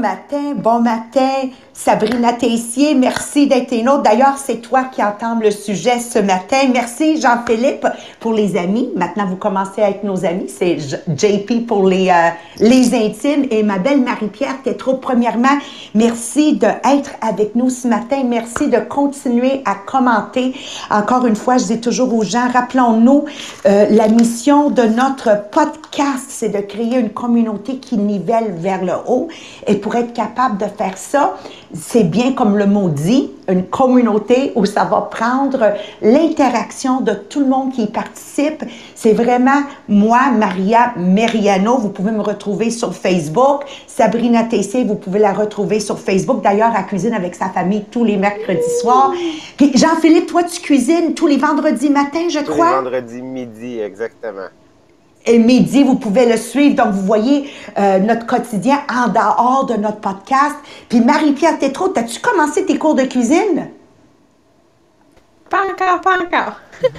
Bon matin, bon matin, Sabrina Tessier, merci d'être une autre. D'ailleurs, c'est toi qui entends le sujet ce matin. Merci Jean-Philippe pour les amis. Maintenant, vous commencez à être nos amis. C'est JP pour les, euh, les intimes et ma belle Marie-Pierre Tétrault. Premièrement, merci d'être avec nous ce matin. Merci de continuer à commenter. Encore une fois, je dis toujours aux gens, rappelons-nous, euh, la mission de notre podcast, c'est de créer une communauté qui nivelle vers le haut. Et pour être capable de faire ça, c'est bien comme le mot dit, une communauté où ça va prendre l'interaction de tout le monde qui y participe. C'est vraiment moi, Maria Meriano. Vous pouvez me retrouver sur Facebook. Sabrina Tessier, vous pouvez la retrouver sur Facebook. D'ailleurs, elle cuisine avec sa famille tous les mercredis soirs. Puis Jean-Philippe, toi, tu cuisines tous les vendredis matins, je crois? Tous les vendredis midi, exactement et midi, vous pouvez le suivre. Donc, vous voyez euh, notre quotidien en dehors de notre podcast. Puis, Marie-Pierre Tétrault, as-tu commencé tes cours de cuisine? Pas encore, pas encore.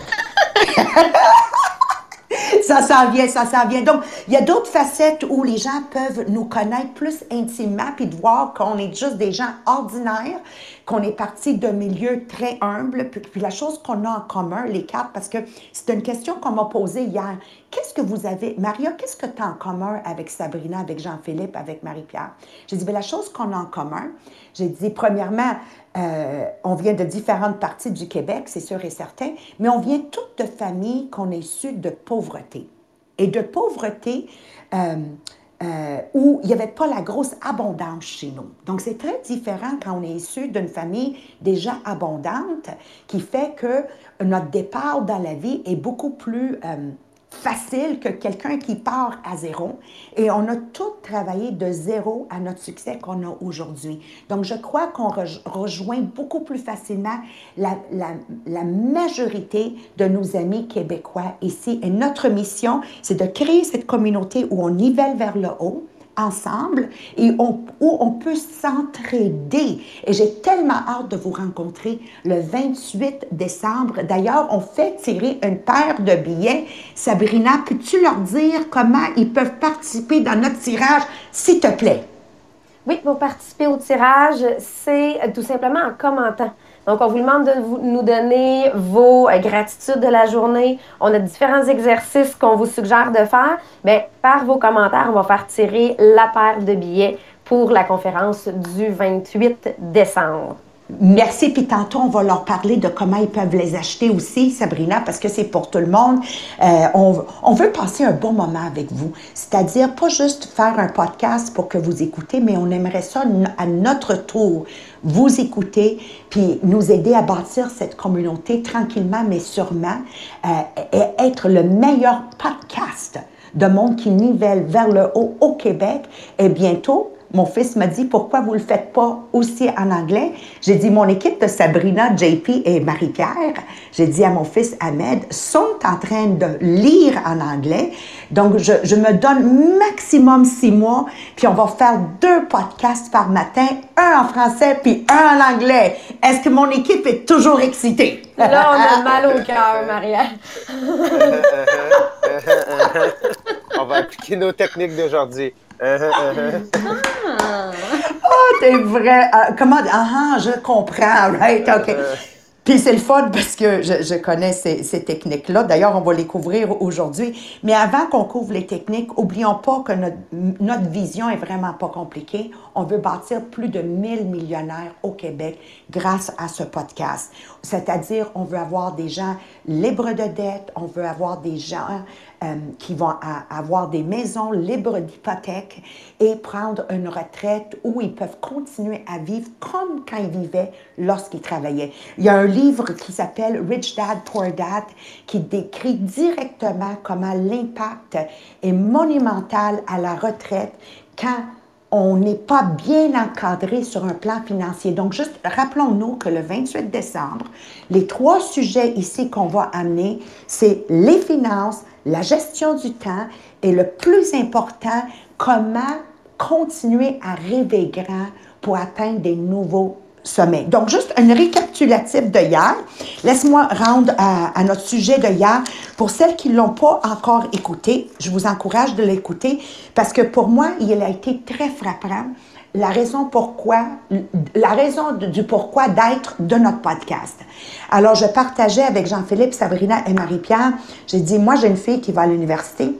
ça s'en vient, ça s'en vient. Donc, il y a d'autres facettes où les gens peuvent nous connaître plus intimement puis de voir qu'on est juste des gens ordinaires, qu'on est parti d'un milieu très humble. Puis, la chose qu'on a en commun, les quatre, parce que c'est une question qu'on m'a posée hier. Qu'est-ce que vous avez, Maria, qu'est-ce que tu as en commun avec Sabrina, avec Jean-Philippe, avec Marie-Pierre? J'ai dit, bien, la chose qu'on a en commun, j'ai dit, premièrement, euh, on vient de différentes parties du Québec, c'est sûr et certain, mais on vient toutes de familles qu'on est issues de pauvreté. Et de pauvreté euh, euh, où il n'y avait pas la grosse abondance chez nous. Donc, c'est très différent quand on est issu d'une famille déjà abondante, qui fait que notre départ dans la vie est beaucoup plus facile que quelqu'un qui part à zéro. Et on a tout travaillé de zéro à notre succès qu'on a aujourd'hui. Donc, je crois qu'on rejoint beaucoup plus facilement la, la, majorité de nos amis québécois ici. Et notre mission, c'est de créer cette communauté où on nivelle vers le haut ensemble et où on peut s'entraider. Et j'ai tellement hâte de vous rencontrer le 28 décembre. D'ailleurs, on fait tirer une paire de billets. Sabrina, peux-tu leur dire comment ils peuvent participer dans notre tirage, s'il te plaît? Oui, pour participer au tirage, c'est tout simplement en commentant. Donc, on vous demande de nous donner vos euh, gratitudes de la journée. On a différents exercices qu'on vous suggère de faire. Bien, par vos commentaires, on va faire tirer la paire de billets pour la conférence du 28 décembre. Merci. Puis tantôt, on va leur parler de comment ils peuvent les acheter aussi, Sabrina, parce que c'est pour tout le monde. Euh, on, on, veut passer un bon moment avec vous. C'est-à-dire, pas juste faire un podcast pour que vous écoutez, mais on aimerait ça à notre tour vous écouter, puis nous aider à bâtir cette communauté tranquillement, mais sûrement, euh, et être le meilleur podcast de monde qui nivelle vers le haut au Québec. Et bientôt, mon fils m'a dit pourquoi vous ne le faites pas aussi en anglais? J'ai dit mon équipe de Sabrina, JP et Marie-Pierre, j'ai dit à mon fils Ahmed, sont en train de lire en anglais. Donc, je, je, me donne maximum six mois, puis on va faire deux podcasts par matin, un en français puis un en anglais. Est-ce que mon équipe est toujours excitée? Là, on a mal au cœur, Maria. on va appliquer nos techniques d'aujourd'hui. Ah, oh, t'es vrai. Ah, comment. Ah, ah, je comprends. Right, OK. Puis c'est le fun parce que je, je connais ces, ces techniques-là. D'ailleurs, on va les couvrir aujourd'hui. Mais avant qu'on couvre les techniques, oublions pas que notre, notre vision est vraiment pas compliquée. On veut bâtir plus de 1000 millionnaires au Québec grâce à ce podcast. C'est-à-dire, on veut avoir des gens libres de dettes, on veut avoir des gens euh, qui vont avoir des maisons libres d'hypothèques et prendre une retraite où ils peuvent continuer à vivre comme quand ils vivaient lorsqu'ils travaillaient. Il y a un livre qui s'appelle Rich Dad, Poor Dad qui décrit directement comment l'impact est monumental à la retraite quand on n'est pas bien encadré sur un plan financier. Donc, juste rappelons-nous que le 28 décembre, les trois sujets ici qu'on va amener, c'est les finances, la gestion du temps et le plus important, comment continuer à rêver grand pour atteindre des nouveaux Donc, juste un récapitulatif de hier. Laisse-moi rendre à, notre sujet de hier. Pour celles qui ne l'ont pas encore écouté, je vous encourage de l'écouter parce que pour moi, il a été très frappant la raison pourquoi, la raison du pourquoi d'être de notre podcast. Alors, je partageais avec Jean-Philippe, Sabrina et Marie-Pierre. J'ai dit, moi, j'ai une fille qui va à l'université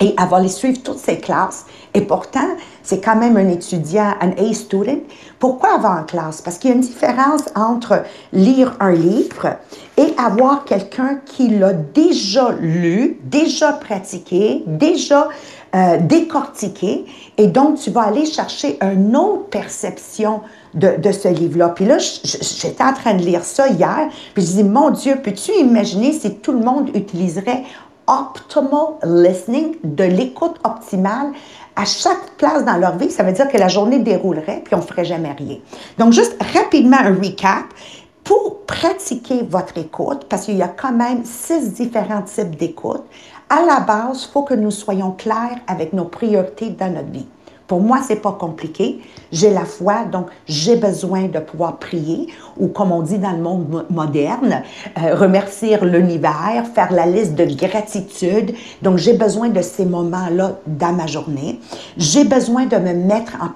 et elle va les suivre toutes ses classes. Et pourtant, c'est quand même un étudiant, un A student. Pourquoi avoir en classe? Parce qu'il y a une différence entre lire un livre et avoir quelqu'un qui l'a déjà lu, déjà pratiqué, déjà euh, décortiqué. Et donc, tu vas aller chercher une autre perception de, de ce livre-là. Puis là, j'étais en train de lire ça hier, puis je dis, mon Dieu, peux-tu imaginer si tout le monde utiliserait optimal listening, de l'écoute optimale à chaque place dans leur vie, ça veut dire que la journée déroulerait puis on ne ferait jamais rien. Donc, juste rapidement un recap. Pour pratiquer votre écoute, parce qu'il y a quand même six différents types d'écoute, à la base, il faut que nous soyons clairs avec nos priorités dans notre vie. Pour moi, c'est pas compliqué. J'ai la foi, donc j'ai besoin de pouvoir prier ou, comme on dit dans le monde moderne, euh, remercier l'univers, faire la liste de gratitude. Donc, j'ai besoin de ces moments-là dans ma journée. J'ai besoin de me mettre en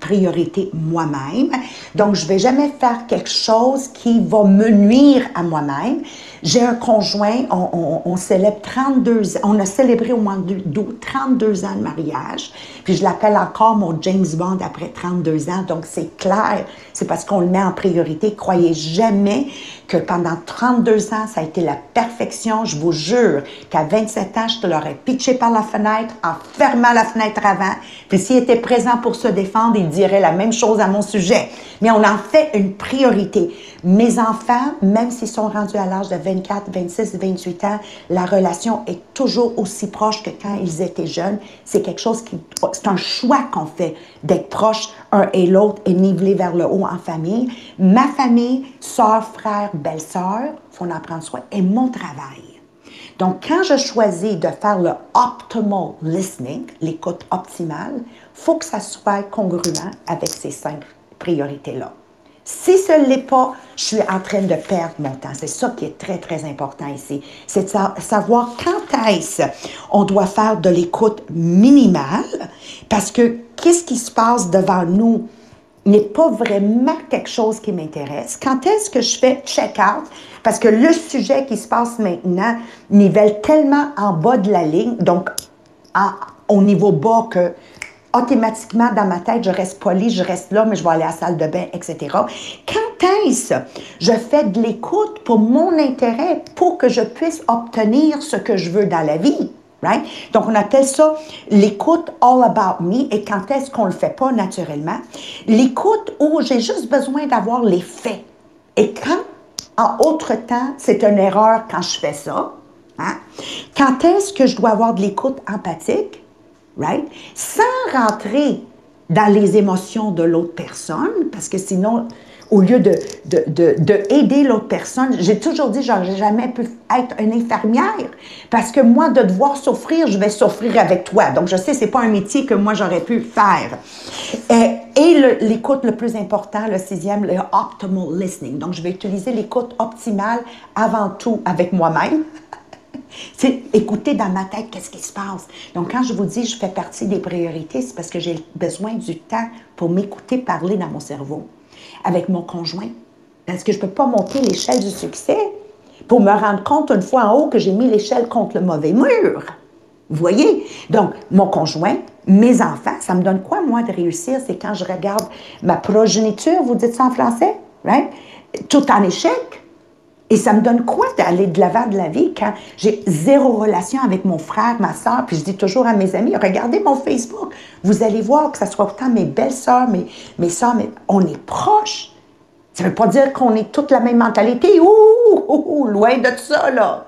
priorité moi-même. Donc, je vais jamais faire quelque chose qui va me nuire à moi-même. J'ai un conjoint, on, célèbre 32 ans, on a célébré au mois d'août 32 ans de mariage, puis je l'appelle encore mon James Bond après 32 ans, donc c'est clair, c'est parce qu'on le met en priorité. Croyez jamais que pendant 32 ans, ça a été la perfection. Je vous jure qu'à 27 ans, je te l'aurais pitché par la fenêtre en fermant la fenêtre avant. Puis s'il était présent pour se défendre, il dirait la même chose à mon sujet. Mais on en fait une priorité. Mes enfants, même s'ils sont rendus à l'âge de 24, 26, 28 ans, la relation est toujours aussi proche que quand ils étaient jeunes. C'est quelque chose qui, c'est un choix qu'on fait d'être proche un et l'autre et niveler vers le haut en famille. Ma famille, soeur, frère, belle-sœur, faut en prendre soin, et mon travail. Donc, quand je choisis de faire le optimal listening, l'écoute optimale, faut que ça soit congruent avec ces cinq priorités-là. Si ce n'est pas, je suis en train de perdre mon temps. C'est ça qui est très, très important ici. C'est de savoir quand est-ce on doit faire de l'écoute minimale parce que qu'est-ce qui se passe devant nous n'est pas vraiment quelque chose qui m'intéresse. Quand est-ce que je fais check-out? Parce que le sujet qui se passe maintenant nivelle tellement en bas de la ligne, donc au niveau bas que automatiquement dans ma tête, je reste poli, je reste là, mais je vais aller à la salle de bain, etc. Quand est-ce je fais de l'écoute pour mon intérêt, pour que je puisse obtenir ce que je veux dans la vie? Right? Donc, on appelle ça l'écoute all about me. Et quand est-ce qu'on le fait pas naturellement? L'écoute où j'ai juste besoin d'avoir les faits. Et quand, en autre temps, c'est une erreur quand je fais ça. Hein? Quand est-ce que je dois avoir de l'écoute empathique? Right? Sans rentrer dans les émotions de l'autre personne, parce que sinon, au lieu de, de, de, aider l'autre personne, j'ai toujours dit, j'ai jamais pu être une infirmière parce que moi, de devoir souffrir, je vais souffrir avec toi. Donc, je sais, c'est pas un métier que moi, j'aurais pu faire. Et, et l'écoute le, plus important, le sixième, le optimal listening. Donc, je vais utiliser l'écoute optimale avant tout avec moi-même. C'est écouter dans ma tête qu'est-ce qui se passe. Donc, quand je vous dis je fais partie des priorités, c'est parce que j'ai besoin du temps pour m'écouter parler dans mon cerveau avec mon conjoint. Parce que je ne peux pas monter l'échelle du succès pour me rendre compte une fois en haut que j'ai mis l'échelle contre le mauvais mur. Vous voyez? Donc, mon conjoint, mes enfants, ça me donne quoi, moi, de réussir? C'est quand je regarde ma progéniture, vous dites ça en français? Right? Tout en échec. Et ça me donne quoi d'aller de l'avant de la vie quand j'ai zéro relation avec mon frère, ma soeur, puis je dis toujours à mes amis, regardez mon Facebook, vous allez voir que ce soit autant mes belles-sœurs, mes, mes soeurs, mais on est proches. Ça ne veut pas dire qu'on est toute la même mentalité, ouh, loin de ça, là.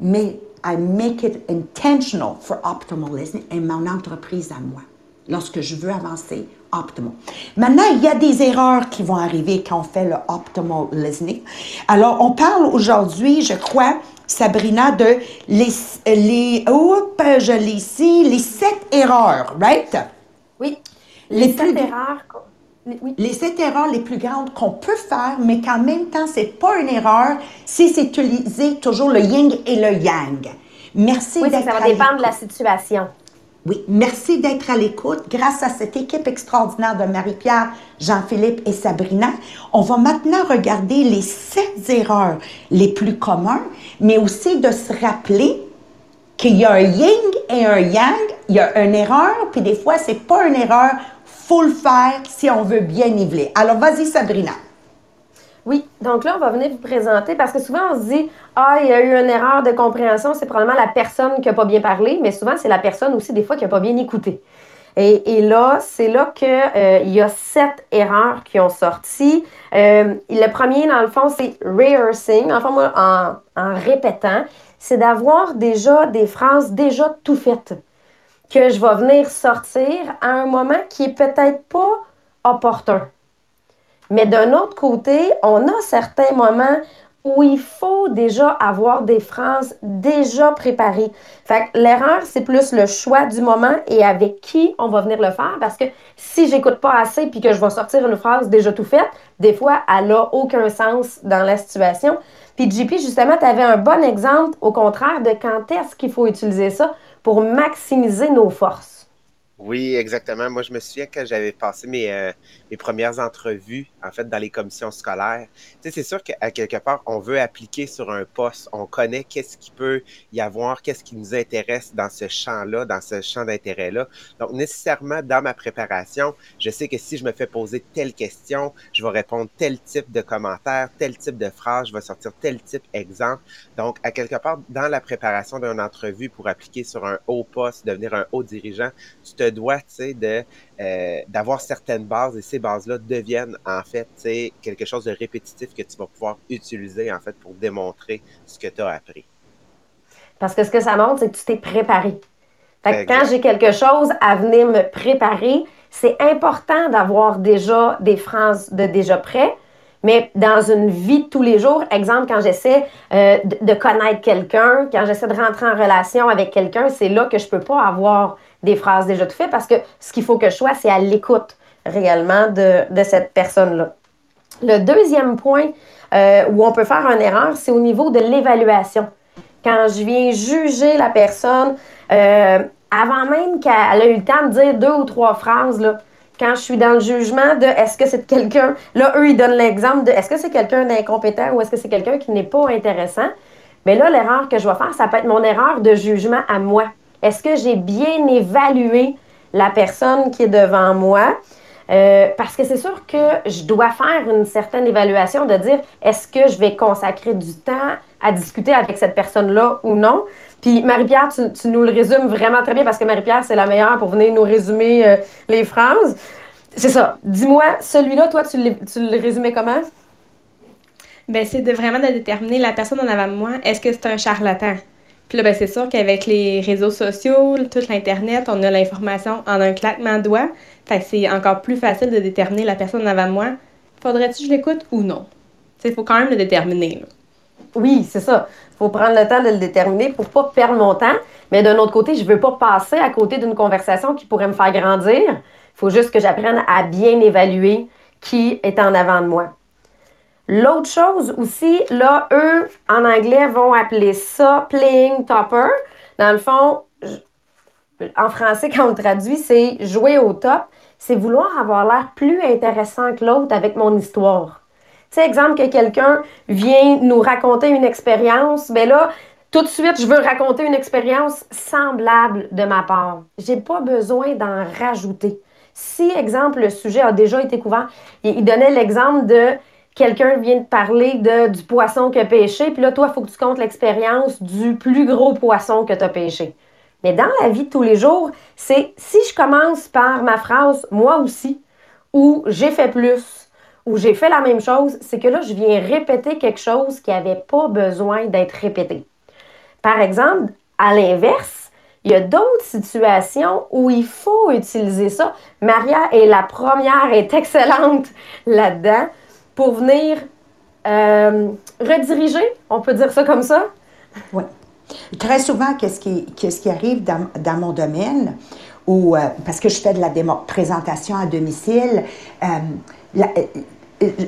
Mais I make it intentional for optimalism et mon entreprise à moi, lorsque je veux avancer optimal. Maintenant, il y a des erreurs qui vont arriver quand on fait le optimal listening. Alors, on parle aujourd'hui, je crois, Sabrina, de les, les, oups, je l'ai ici, les sept erreurs, right? Oui. Les, sept erreurs. Oui. Les sept erreurs les plus grandes qu'on peut faire, mais qu'en même temps, c'est pas une erreur si c'est utiliser toujours le yin et le yang. Merci oui, ça va dépendre de la situation. Oui, merci d'être à l'écoute. Grâce à cette équipe extraordinaire de Marie-Pierre, Jean-Philippe et Sabrina, on va maintenant regarder les sept erreurs les plus communs, mais aussi de se rappeler qu'il y a un yin et un yang, il y a une erreur, puis des fois, c'est pas une erreur, faut le faire si on veut bien niveler. Alors, vas-y, Sabrina. Oui, donc là, on va venir vous présenter parce que souvent, on se dit Ah, il y a eu une erreur de compréhension, c'est probablement la personne qui n'a pas bien parlé, mais souvent, c'est la personne aussi, des fois, qui n'a pas bien écouté. Et, là, c'est là qu'il euh, y a sept erreurs qui ont sorti. Euh, le premier, dans le fond, c'est rehearsing, enfin, moi, en, en répétant, c'est d'avoir déjà des phrases déjà tout faites que je vais venir sortir à un moment qui est peut-être pas opportun. Mais d'un autre côté, on a certains moments où il faut déjà avoir des phrases déjà préparées. Fait que l'erreur, c'est plus le choix du moment et avec qui on va venir le faire parce que si j'écoute pas assez puis que je vais sortir une phrase déjà tout faite, des fois, elle n'a aucun sens dans la situation. Puis JP, justement, tu avais un bon exemple au contraire de quand est-ce qu'il faut utiliser ça pour maximiser nos forces. Oui, exactement. Moi, je me souviens quand j'avais passé mes, euh, mes premières entrevues, en fait, dans les commissions scolaires. Tu sais, c'est sûr qu'à quelque part, on veut appliquer sur un poste. On connaît qu'est-ce qui peut y avoir, qu'est-ce qui nous intéresse dans ce champ-là, dans ce champ d'intérêt-là. Donc, nécessairement, dans ma préparation, je sais que si je me fais poser telle question, je vais répondre tel type de commentaire, tel type de phrase, je vais sortir tel type d'exemple. Donc, à quelque part, dans la préparation d'une entrevue pour appliquer sur un haut poste, devenir un haut dirigeant, tu te doit, tu sais, de, euh, d'avoir certaines bases et ces bases-là deviennent, en fait, sais, quelque chose de répétitif que tu vas pouvoir utiliser, en fait, pour démontrer ce que tu as appris. Parce que ce que ça montre, c'est que tu t'es préparé. Fait que quand j'ai quelque chose à venir me préparer, c'est important d'avoir déjà des phrases de déjà prêt. Mais dans une vie de tous les jours, exemple, quand j'essaie euh, de, de, connaître quelqu'un, quand j'essaie de rentrer en relation avec quelqu'un, c'est là que je ne peux pas avoir des phrases déjà tout faites parce que ce qu'il faut que je sois, c'est à l'écoute réellement de, cette personne-là. Le deuxième point euh, où on peut faire une erreur, c'est au niveau de l'évaluation. Quand je viens juger la personne, euh, avant même qu'elle ait eu le temps de dire deux ou trois phrases, là, quand je suis dans le jugement de est-ce que c'est quelqu'un, là, eux, ils donnent l'exemple de est-ce que c'est quelqu'un d'incompétent ou est-ce que c'est quelqu'un qui n'est pas intéressant. Mais là, l'erreur que je vais faire, ça peut être mon erreur de jugement à moi. Est-ce que j'ai bien évalué la personne qui est devant moi? Euh, parce que c'est sûr que je dois faire une certaine évaluation de dire est-ce que je vais consacrer du temps à discuter avec cette personne-là ou non? Puis Marie-Pierre, tu, nous le résumes vraiment très bien parce que Marie-Pierre, c'est la meilleure pour venir nous résumer euh, les phrases. C'est ça. Dis-moi, celui-là, toi, tu, le résumais comment? Ben, c'est de vraiment de déterminer la personne en avant de moi. Est-ce que c'est un charlatan? Puis là, ben, c'est sûr qu'avec les réseaux sociaux, tout l'Internet, on a l'information en un claquement de doigts. Fait que c'est encore plus facile de déterminer la personne avant moi. Faudrait-tu que je l'écoute ou non? Il faut quand même le déterminer. Oui, c'est ça. Il faut prendre le temps de le déterminer pour pas perdre mon temps. Mais d'un autre côté, je ne veux pas passer à côté d'une conversation qui pourrait me faire grandir. Il faut juste que j'apprenne à bien évaluer qui est en avant de moi. L'autre chose aussi, là, eux, en anglais, vont appeler ça playing topper. Dans le fond, en français, quand on le traduit, c'est jouer au top. C'est vouloir avoir l'air plus intéressant que l'autre avec mon histoire. Tu sais, exemple que quelqu'un vient nous raconter une expérience, ben là, tout de suite, je veux raconter une expérience semblable de ma part. J'ai pas besoin d'en rajouter. Si, exemple, le sujet a déjà été couvert, il donnait l'exemple de quelqu'un vient de parler du poisson a pêché, puis là, toi, il faut que tu comptes l'expérience du plus gros poisson que tu as pêché. Mais dans la vie de tous les jours, c'est si je commence par ma phrase moi aussi, ou j'ai fait plus, ou j'ai fait la même chose, c'est que là, je viens répéter quelque chose qui n'avait pas besoin d'être répété. Par exemple, à l'inverse, il y a d'autres situations où il faut utiliser ça. Maria est la première, est excellente là-dedans pour venir euh, rediriger, on peut dire ça comme ça? Oui. Très souvent, qu'est-ce qui, qu'est-ce qui arrive dans, mon domaine, ou euh, parce que je fais de la présentation à domicile, euh,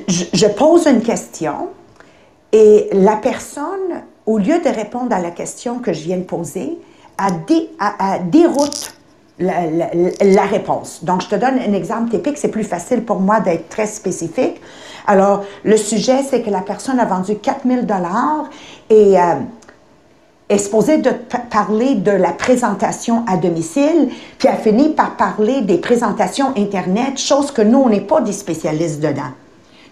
je, je, pose une question et la personne, au lieu de répondre à la question que je viens de poser, a, dé, a, déroute la, réponse. Donc, je te donne un exemple typique. C'est plus facile pour moi d'être très spécifique. Alors, le sujet, c'est que la personne a vendu 4000 dollars et euh, est supposée de pa- parler de la présentation à domicile, puis a fini par parler des présentations Internet, chose que nous, on n'est pas des spécialistes dedans.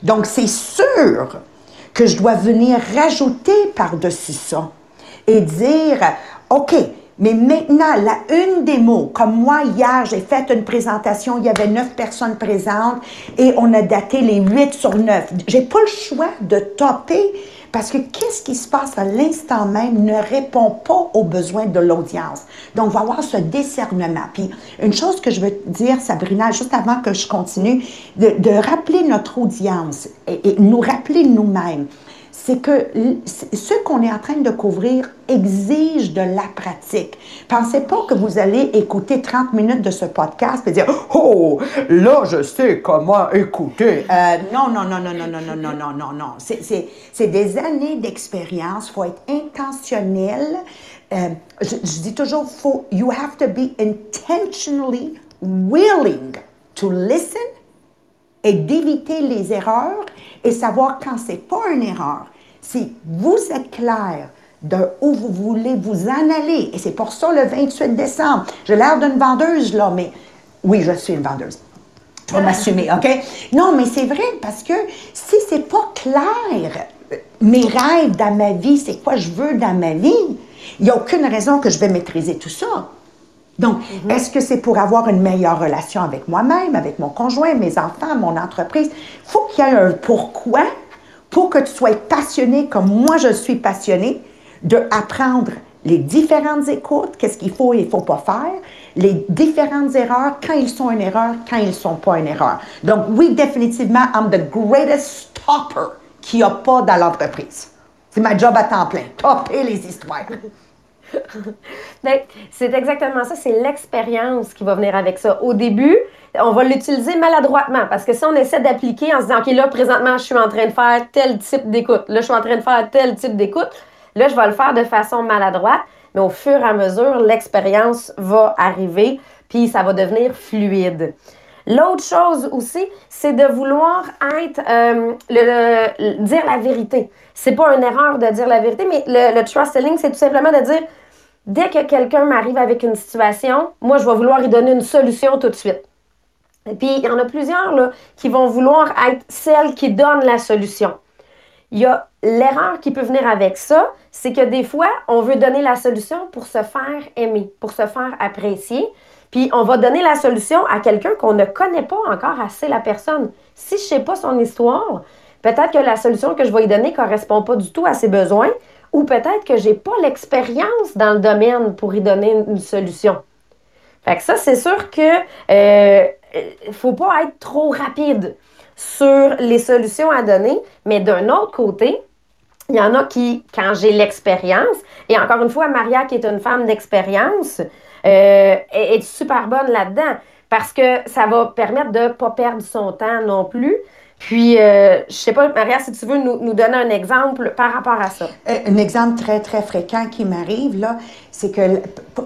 Donc, c'est sûr que je dois venir rajouter par-dessus ça et dire, OK, mais maintenant, la une mots, comme moi, hier, j'ai fait une présentation, il y avait neuf personnes présentes et on a daté les huit sur neuf. J'ai pas le choix de topper parce que qu'est-ce qui se passe à l'instant même ne répond pas aux besoins de l'audience. Donc, on va avoir ce discernement. Puis, une chose que je veux dire, Sabrina, juste avant que je continue, de, rappeler notre audience et nous rappeler nous-mêmes c'est que ce qu'on est en train de couvrir exige de la pratique. Pensez pas que vous allez écouter 30 minutes de ce podcast et dire Oh, là, je sais comment écouter. Euh, non, non, non, non, non, non, non, non, non, non, non. C'est c'est des années d'expérience. Il faut être intentionnel. Euh, je, je dis toujours, faut, you have to be intentionally willing to listen et d'éviter les erreurs et savoir quand c'est pas une erreur. Si vous êtes clair de où vous voulez vous en aller, et c'est pour ça le 28 décembre, j'ai l'air d'une vendeuse là, mais oui, je suis une vendeuse. Je vais m'assumer, OK? Non, mais c'est vrai parce que si c'est pas clair, euh, mes rêves dans ma vie, c'est quoi je veux dans ma vie, il n'y a aucune raison que je vais maîtriser tout ça. Donc, est-ce que c'est pour avoir une meilleure relation avec moi-même, avec mon conjoint, mes enfants, mon entreprise? Il faut qu'il y ait un pourquoi que tu sois passionné comme moi je suis passionné de apprendre les différentes écoutes, qu'est-ce qu'il faut et il faut pas faire, les différentes erreurs, quand ils sont une erreur, quand ils ne sont pas une erreur. Donc, oui, définitivement, I'm the greatest stopper qu'il n'y a pas dans l'entreprise. C'est ma job à temps plein, topper les histoires. Ben, c'est exactement ça, c'est l'expérience qui va venir avec ça. Au début, on va l'utiliser maladroitement parce que si on essaie d'appliquer en se disant, OK, là, présentement, je suis en train de faire tel type d'écoute, là, je suis en train de faire tel type d'écoute, là, je vais le faire de façon maladroite, mais au fur et à mesure, l'expérience va arriver, puis ça va devenir fluide. L'autre chose aussi, c'est de vouloir être, euh, le, dire la vérité. C'est pas une erreur de dire la vérité, mais le, le trust selling, c'est tout simplement de dire, dès que quelqu'un m'arrive avec une situation, moi, je vais vouloir y donner une solution tout de suite. Et puis, il y en a plusieurs là, qui vont vouloir être celles qui donnent la solution. Il y a l'erreur qui peut venir avec ça, c'est que des fois, on veut donner la solution pour se faire aimer, pour se faire apprécier. Puis on va donner la solution à quelqu'un qu'on ne connaît pas encore assez la personne. Si je ne sais pas son histoire, peut-être que la solution que je vais lui donner ne correspond pas du tout à ses besoins ou peut-être que je n'ai pas l'expérience dans le domaine pour y donner une, solution. Fait ça, c'est sûr que euh, faut pas être trop rapide sur les solutions à donner, mais d'un autre côté, il y en a qui, quand j'ai l'expérience, et encore une fois, Maria, qui est une femme d'expérience, euh, est, est super bonne là-dedans parce que ça va permettre de ne pas perdre son temps non plus. Puis, euh, je sais pas, Maria, si tu veux nous, nous donner un exemple par rapport à ça. Euh, Un exemple très, très fréquent qui m'arrive, là, c'est que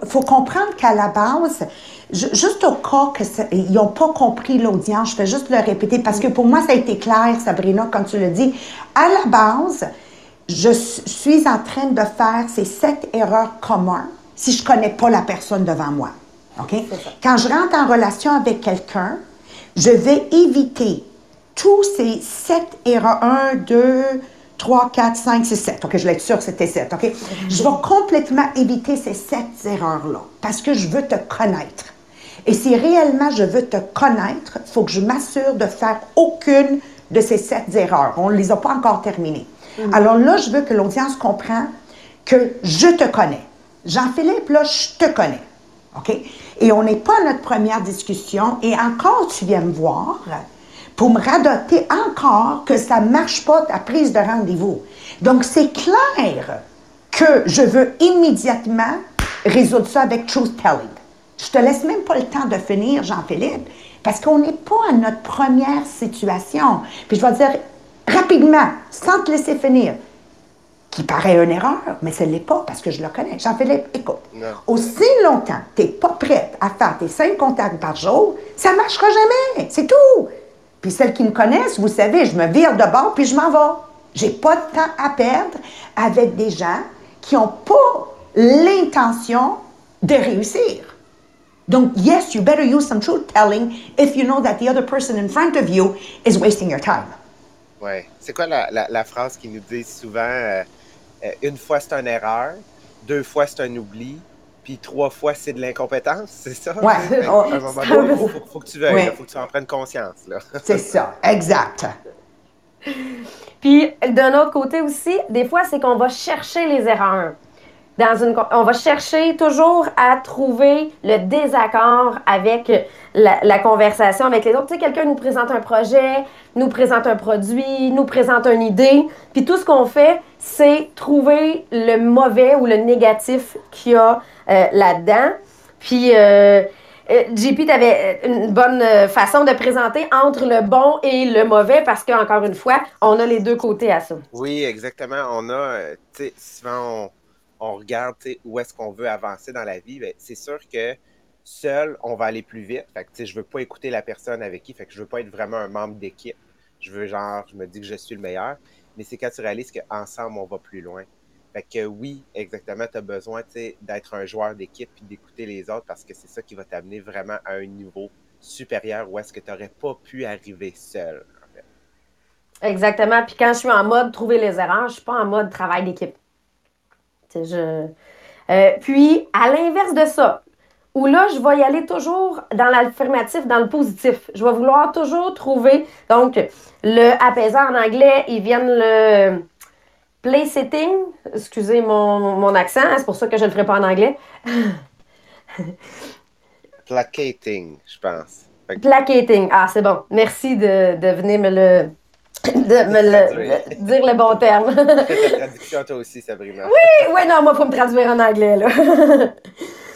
faut comprendre qu'à la base, ju- juste au cas que ça- ils n'ont pas compris l'audience, je vais juste le répéter parce que pour moi, ça a été clair, Sabrina, comme tu le dis. À la base, je suis en train de faire ces sept erreurs communes si je connais pas la personne devant moi. OK? Quand je rentre en relation avec quelqu'un, je vais éviter tous ces sept erreurs. Un, deux, trois, quatre, cinq, six, sept. OK, je vais être sûre que c'était sept. OK? Je vais complètement éviter ces sept erreurs-là parce que je veux te connaître. Et si réellement je veux te connaître, il faut que je m'assure de faire aucune de ces sept erreurs. On ne les a pas encore terminées. Alors là, je veux que l'audience comprenne que je te connais. Jean-Philippe, là, je te connais. OK? Et on n'est pas à notre première discussion et encore tu viens me voir pour me radoter encore que ça ne marche pas ta prise de rendez-vous. Donc, c'est clair que je veux immédiatement résoudre ça avec truth telling. Je te laisse même pas le temps de finir, Jean-Philippe, parce qu'on n'est pas à notre première situation. Puis je vais dire rapidement, sans te laisser finir. Qui paraît une erreur, mais ce n'est pas parce que je le connais. Jean-Philippe, écoute, Non. aussi longtemps que tu n'es pas prête à faire tes cinq contacts par jour, ça ne marchera jamais. C'est tout. Puis celles qui me connaissent, vous savez, je me vire de bord puis je m'en vais. J'ai pas de temps à perdre avec des gens qui n'ont pas l'intention de réussir. Donc, yes, you better use some truth telling if you know that the other person in front of you is wasting your time. Ouais. C'est quoi la, la, la phrase qu'ils nous disent souvent? euh, une fois, c'est une erreur. Deux fois, c'est un oubli. Puis trois fois, c'est de l'incompétence. C'est ça? Oh, un il faut, peu- faut- faut que tu veuilles. Il faut que tu en prennes conscience. Là. C'est ça, exact. Puis, d'un autre côté aussi, des fois, c'est qu'on va chercher les erreurs. On va chercher toujours à trouver le désaccord avec la, conversation avec les autres. Tu sais, quelqu'un nous présente un projet, nous présente un produit, nous présente une idée, puis tout ce qu'on fait, c'est trouver le mauvais ou le négatif qu'il y a euh, là-dedans. Puis, euh, euh, JP, tu avais une bonne façon de présenter entre le bon et le mauvais parce qu'encore une fois, on a les deux côtés à ça. Oui, exactement. On a, tu sais, souvent, on, on regarde où est-ce qu'on veut avancer dans la vie. Ben, c'est sûr que seul, on va aller plus vite. Fait que, je veux pas écouter la personne avec qui. Fait que je veux pas être vraiment un membre d'équipe. Je veux, genre, je me dis que je suis le meilleur. Mais c'est quand tu réalises qu'ensemble, on va plus loin. Fait que oui, exactement, tu as besoin d'être un joueur d'équipe puis d'écouter les autres parce que c'est ça qui va t'amener vraiment à un niveau supérieur où est-ce que tu n'aurais pas pu arriver seul. en fait. Exactement. Puis quand je suis en mode trouver les erreurs, je suis pas en mode travail d'équipe. Je... Euh, puis, à l'inverse de ça, où là, je vais y aller toujours dans l'affirmatif, dans le positif. Je vais vouloir toujours trouver. Donc, le apaisant en anglais, ils viennent le play sitting. Excusez mon, mon accent, hein, c'est pour ça que je ne le ferai pas en anglais. Placating, je pense. Placating. Ah, c'est bon. Merci de, de venir me le. De me le, de dire le bon terme. Traduction toi aussi, Sabrina. oui, non, moi, il faut me traduire en anglais, là.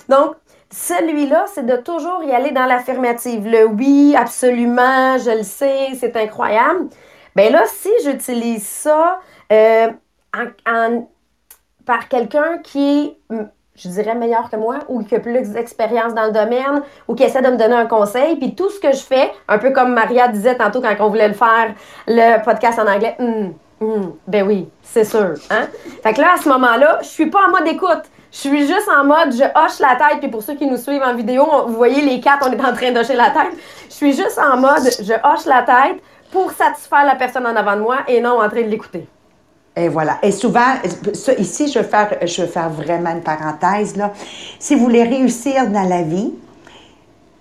Donc, celui-là, c'est de toujours y aller dans l'affirmative. Le oui, absolument, je le sais, c'est incroyable. Ben là, si j'utilise ça euh, en- en- par quelqu'un qui est, je dirais, meilleur que moi ou qui a plus d'expérience dans le domaine ou qui essaie de me donner un conseil, puis tout ce que je fais, un peu comme Maria disait tantôt quand on voulait le faire, le podcast en anglais, hum, hum, ben oui, c'est sûr. Hein? Fait que là, à ce moment-là, je suis pas en mode écoute. Je suis juste en mode, je hoche la tête, puis pour ceux qui nous suivent en vidéo, vous voyez les quatre, on est en train d'hocher la tête. Je suis juste en mode, je hoche la tête pour satisfaire la personne en avant de moi et non en train de l'écouter. Et voilà. Et souvent, ça, ici, je veux, faire, je veux faire vraiment une parenthèse. Là. Si vous voulez réussir dans la vie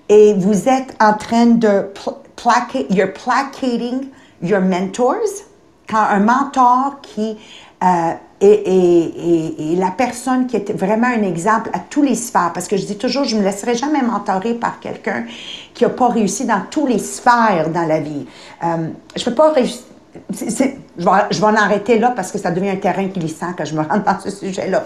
et vous êtes en train de pl- placa- you're placating your mentors, quand un mentor qui euh, est la personne qui est vraiment un exemple à tous les sphères, parce que je dis toujours, je ne me laisserai jamais mentorer par quelqu'un qui n'a pas réussi dans tous les sphères dans la vie. Euh, je ne peux pas réussir. Je, vais, je vais en arrêter là parce que ça devient un terrain glissant que je me rentre dans ce sujet-là.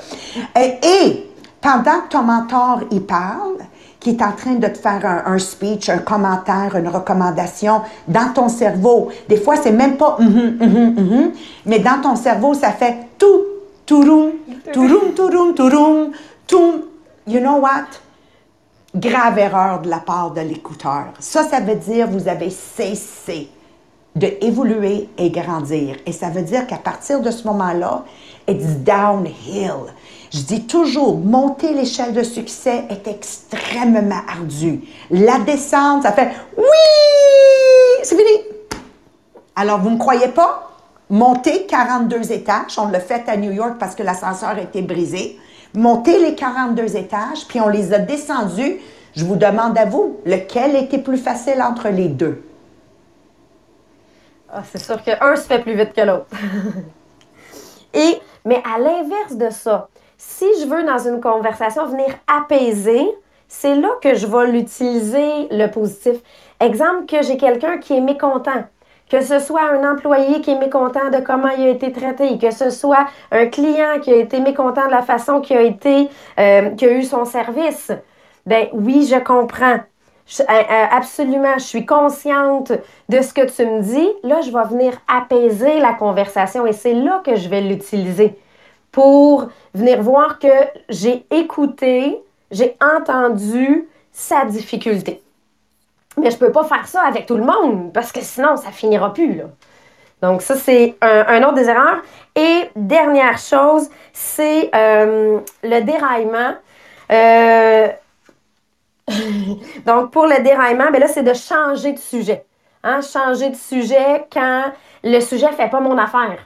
Et, et pendant que ton mentor y parle, qui est en train de te faire un, un speech, un commentaire, une recommandation dans ton cerveau, des fois c'est même pas mhm, mhm, mhm, mais dans ton cerveau ça fait tout, touroum, touroum, touroum, touroum, toum. You know what? grave erreur de la part de l'écouteur. Ça, ça veut dire vous avez cessé de évoluer et grandir. Et ça veut dire qu'à partir de ce moment-là, it's downhill. Je dis toujours, monter l'échelle de succès est extrêmement ardu. La descente, ça fait oui, c'est fini. Alors, vous ne me croyez pas? Montez 42 étages. On l'a fait à New York parce que l'ascenseur a été brisé. Montez les 42 étages, puis on les a descendus. Je vous demande à vous, lequel était plus facile entre les deux? Ah, c'est sûr qu'un se fait plus vite que l'autre. Et, mais à l'inverse de ça, si je veux dans une conversation venir apaiser, c'est là que je vais l'utiliser le positif. Exemple que j'ai quelqu'un qui est mécontent. Que ce soit un employé qui est mécontent de comment il a été traité, que ce soit un client qui a été mécontent de la façon qu'il a été, euh, qui a eu son service. Ben oui, je comprends. Euh, euh, absolument, je suis consciente de ce que tu me dis. Là, je vais venir apaiser la conversation et c'est là que je vais l'utiliser. pour venir voir que j'ai écouté, j'ai entendu sa difficulté. Mais je ne peux pas faire ça avec tout le monde parce que sinon, ça finira plus. Donc, ça, c'est un, autre des erreurs. Et dernière chose, c'est euh, le déraillement. donc, pour le déraillement, ben là, c'est de changer de sujet. Hein? Changer de sujet quand le sujet ne fait pas mon affaire.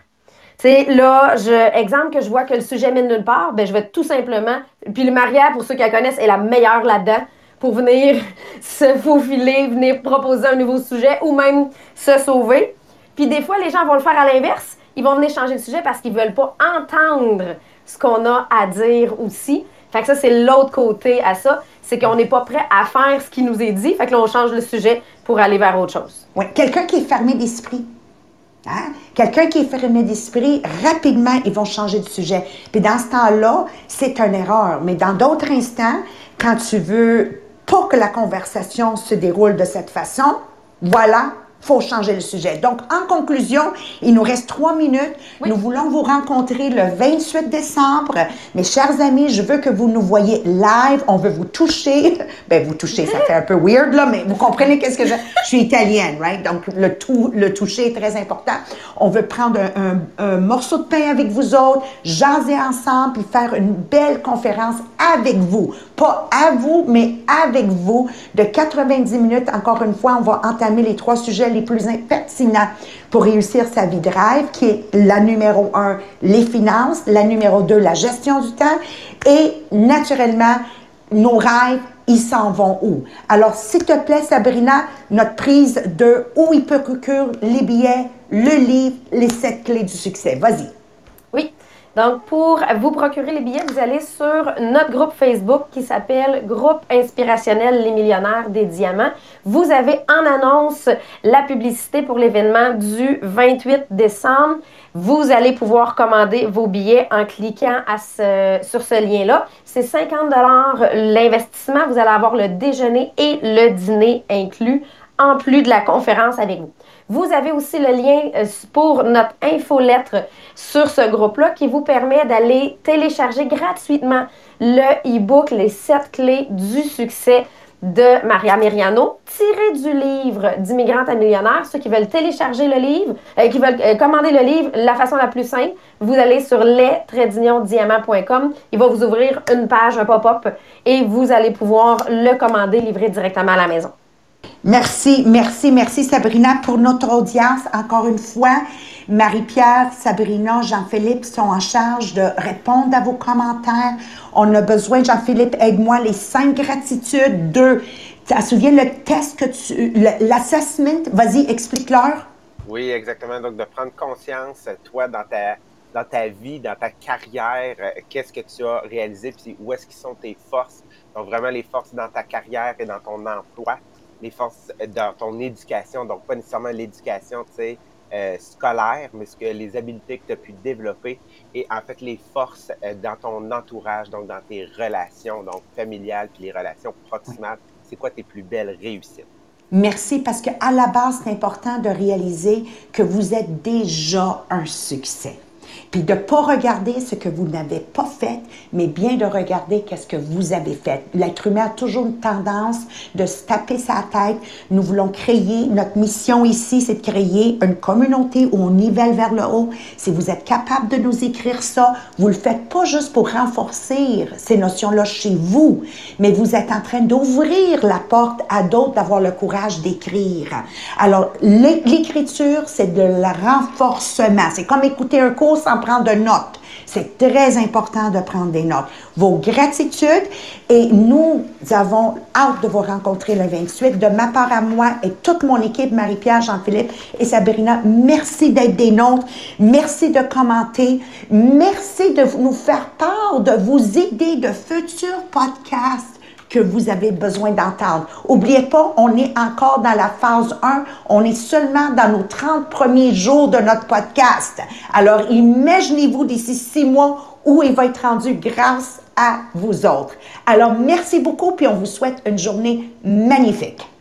Tu là, exemple que je vois que le sujet mène nulle part, ben, je vais tout simplement. Puis le Maria, pour ceux qui la connaissent, est la meilleure là-dedans pour venir se faufiler, venir proposer un nouveau sujet ou même se sauver. Puis des fois, les gens vont le faire à l'inverse. Ils vont venir changer de sujet parce qu'ils ne veulent pas entendre ce qu'on a à dire aussi. Fait que ça, c'est l'autre côté à ça. C'est qu'on n'est pas prêt à faire ce qui nous est dit. Fait que là, on change le sujet pour aller vers autre chose. Oui, quelqu'un qui est fermé d'esprit. Hein? Quelqu'un qui est fermé d'esprit, rapidement, ils vont changer de sujet. Puis dans ce temps-là, c'est une erreur. Mais dans d'autres instants, quand tu veux pour que la conversation se déroule de cette façon, voilà faut changer le sujet. Donc, en conclusion, il nous reste trois minutes. Nous voulons vous rencontrer le 28 décembre. Mes chers amis, je veux que vous nous voyez live. On veut vous toucher. Ben, vous toucher, ça fait un peu weird, là, mais vous comprenez qu'est-ce que je... Je suis italienne, right? Donc, le, tout, le toucher est très important. On veut prendre un, un morceau de pain avec vous autres, jaser ensemble, puis faire une belle conférence avec vous. Pas à vous, mais avec vous. De 90 minutes, encore une fois, on va entamer les trois sujets les plus pertinents pour réussir sa vie de rêve, qui est la numéro un, les finances, la numéro deux, la gestion du temps, et naturellement, nos rêves, ils s'en vont où? Alors, s'il te plaît, Sabrina, notre prise de où il peut les billets, le livre, les sept clés du succès. Vas-y. Donc, pour vous procurer les billets, vous allez sur notre groupe Facebook qui s'appelle Groupe inspirationnel Les Millionnaires des Diamants. Vous avez en annonce la publicité pour l'événement du 28 décembre. Vous allez pouvoir commander vos billets en cliquant sur ce lien-là. C'est 50 l'investissement. Vous allez avoir le déjeuner et le dîner inclus, en plus de la conférence avec vous. Vous avez aussi le lien euh, pour notre infolettre sur ce groupe-là qui vous permet d'aller télécharger gratuitement le e-book Les 7 clés du succès de Maria Meriano, tiré du livre d'Immigrante à millionnaire. Ceux qui veulent télécharger le livre, euh, qui veulent euh, commander le livre, la façon la plus simple, vous allez sur les-diamant.com. Il va vous ouvrir une page, un pop-up, et vous allez pouvoir le commander, livrer directement à la maison. Merci, merci, merci Sabrina pour notre audience. Encore une fois, Marie-Pierre, Sabrina, Jean-Philippe sont en charge de répondre à vos commentaires. On a besoin, Jean-Philippe, aide-moi, les cinq gratitudes. Deux, tu te souviens le test que tu. L'assessment, vas-y, explique-leur. Oui, exactement. Donc, de prendre conscience, toi, dans ta, dans ta vie, dans ta carrière, euh, qu'est-ce que tu as réalisé, puis où est-ce qu'ils sont tes forces. Donc, vraiment les forces dans ta carrière et dans ton emploi les forces dans ton éducation, donc pas nécessairement l'éducation, tu sais, euh, scolaire, mais ce que les habiletés que tu as pu développer et en fait les forces euh, dans ton entourage, donc dans tes relations, donc familiales puis les relations proximales. C'est quoi tes plus belles réussites? Merci parce qu'à la base, c'est important de réaliser que vous êtes déjà un succès puis de ne pas regarder ce que vous n'avez pas fait, mais bien de regarder qu'est-ce que vous avez fait. L'être humain a toujours une tendance de se taper sa tête. Nous voulons créer, notre mission ici, c'est de créer une communauté où on nivelle vers le haut. Si vous êtes capable de nous écrire ça, vous le faites pas juste pour renforcer ces notions-là chez vous, mais vous êtes en train d'ouvrir la porte à d'autres d'avoir le courage d'écrire. Alors, l'écriture, c'est de la renforcement. C'est comme écouter un cours sans prendre de notes. C'est très important de prendre des notes. Vos gratitudes et nous avons hâte de vous rencontrer le 28. De ma part à moi et toute mon équipe, Marie-Pierre, Jean-Philippe et Sabrina, merci d'être des nôtres. Merci de commenter. Merci de nous faire part de vos idées de futurs podcasts que vous avez besoin d'entendre. Oubliez pas, on est encore dans la phase 1. On est seulement dans nos 30 premiers jours de notre podcast. Alors, imaginez-vous d'ici six mois où il va être rendu grâce à vous autres. Alors, merci beaucoup, puis on vous souhaite une journée magnifique.